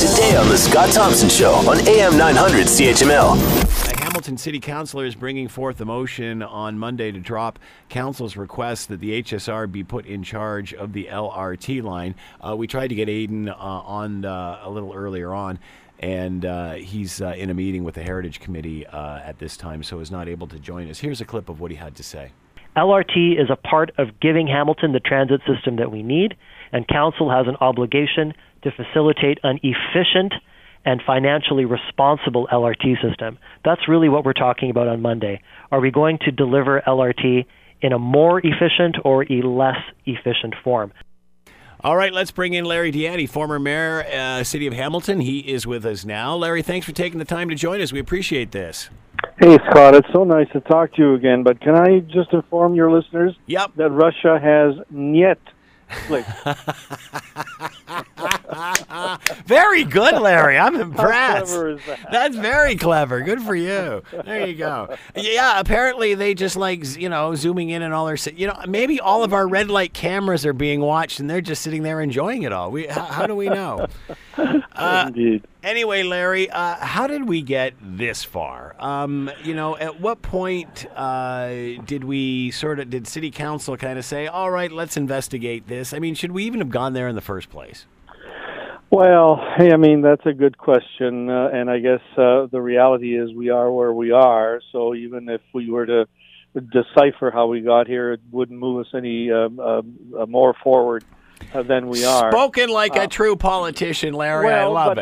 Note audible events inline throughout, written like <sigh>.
today on The Scott Thompson Show on AM 900 CHML. Hamilton City Councilor is bringing forth a motion on Monday to drop Council's request that the HSR be put in charge of the LRT line. Uh, we tried to get Aidan uh, on uh, a little earlier on, and uh, he's uh, in a meeting with the Heritage Committee uh, at this time, so is not able to join us. Here's a clip of what he had to say. LRT is a part of giving Hamilton the transit system that we need, and Council has an obligation to facilitate an efficient and financially responsible LRT system. That's really what we're talking about on Monday. Are we going to deliver LRT in a more efficient or a less efficient form? All right, let's bring in Larry Di Ianni, former mayor, uh, City of Hamilton. He is with us now. Larry, thanks for taking the time to join us. We appreciate this. Hey, Scott, it's so nice to talk to you again, but can I just inform your listeners Yep. that Russia has niet clicked? <laughs> Very good, Larry. I'm <laughs> impressed. that? That's very clever. Good for you. There you go. Yeah, apparently they just like, you know, zooming in and all their, you know, maybe all of our red light cameras are being watched and they're just sitting there enjoying it all. We, how, how do we know? <laughs> Uh, Indeed. Anyway, Larry, uh, how did we get this far? Um, you know, at what point uh, did we sort of did City Council kind of say, "All right, let's investigate this"? I mean, should we even have gone there in the first place? Well, hey, I mean that's a good question, uh, and I guess uh, the reality is we are where we are. So even if we were to decipher how we got here, it wouldn't move us any um, um, uh, more forward than we are. Spoken like a Uh, true politician, Larry. well, I love but-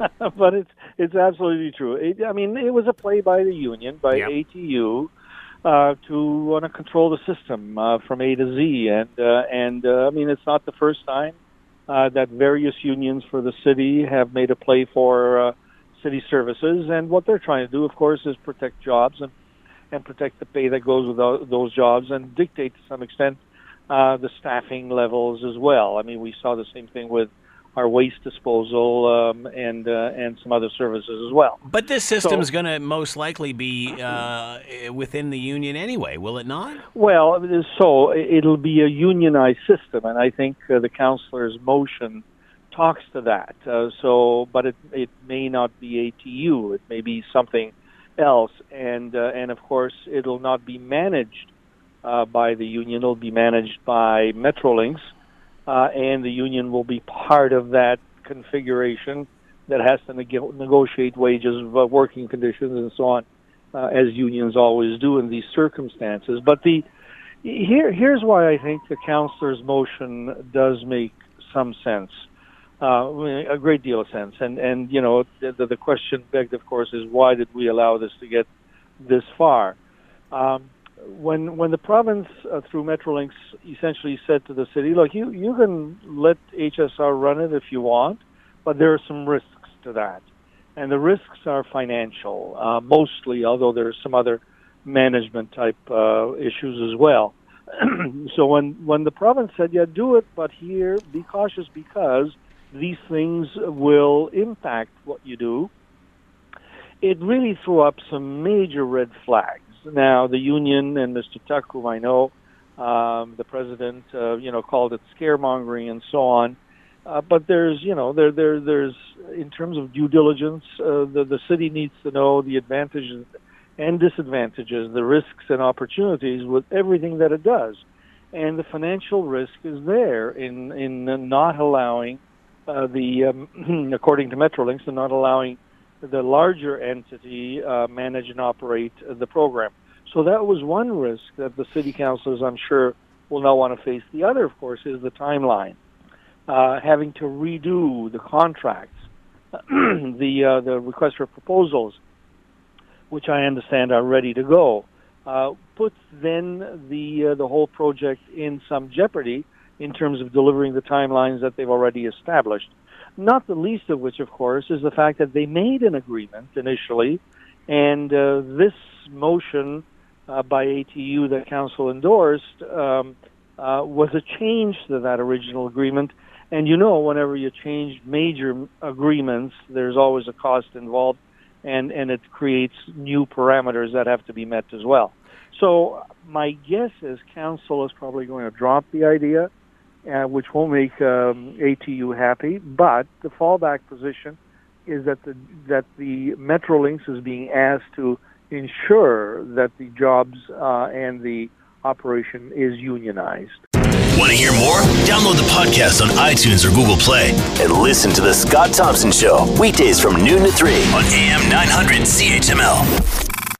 it. <laughs> but it's it's absolutely true. It, I mean, it was a play by the union, by Yep. ATU, uh, to want to control the system uh, from A to Z, and uh, and uh, I mean, it's not the first time uh, that various unions for the city have made a play for uh, city services, and what they're trying to do, of course, is protect jobs and and protect the pay that goes with those jobs, and dictate to some extent uh, the staffing levels as well. I mean, we saw the same thing with our waste disposal um, and uh, and some other services as well. But this system's going to most likely be uh, within the union anyway, will it not? Well, so it'll be a unionized system, and I think uh, the councillor's motion talks to that. Uh, so, but it it may not be ATU; it may be something else, and uh, and of course, it'll not be managed uh, by the union. It'll be managed by Metrolinx, uh, and the union will be part of that configuration that has to neg- negotiate wages, uh, working conditions, and so on, uh, as unions always do in these circumstances. But the here, here's why I think the councillor's motion does make some sense, uh, a great deal of sense. And and you know the, the question begged, of course, is why did we allow this to get this far? Um, when when the province uh, through Metrolinx essentially said to the city, look, you you can let HSR run it if you want, but there are some risks to that, and the risks are financial uh, mostly, although there are some other management type uh, issues as well. <clears throat> so when when the province said, yeah, do it, but here be cautious because these things will impact what you do, it really threw up some major red flags. Now the union and Mr. Tuck, whom I know, um, the president, uh, you know, called it scaremongering and so on. Uh, but there's, you know, there, there, there's, in terms of due diligence, uh, the the city needs to know the advantages and disadvantages, the risks and opportunities with everything that it does, and the financial risk is there in in not allowing uh, the, um, <clears throat> according to Metrolinx, in not allowing the larger entity uh, manage and operate the program. So that was one risk that the city councilors, I'm sure, will not want to face. The other, of course, is the timeline, uh, having to redo the contracts, <clears throat> the uh, the request for proposals, which I understand are ready to go, uh, puts then the uh, the whole project in some jeopardy in terms of delivering the timelines that they've already established. Not the least of which, of course, is the fact that they made an agreement initially, and uh, this motion uh, by ATU that council endorsed um, uh, was a change to that original agreement. And you know, whenever you change major agreements, there's always a cost involved, and and it creates new parameters that have to be met as well. So my guess is council is probably going to drop the idea uh, which will make um, ATU happy. But the fallback position is that the that the Metrolinx is being asked to ensure that the jobs uh, and the operation is unionized. Want to hear more? Download the podcast on iTunes or Google Play and listen to The Scott Thompson Show weekdays from noon to 3 on AM 900 CHML.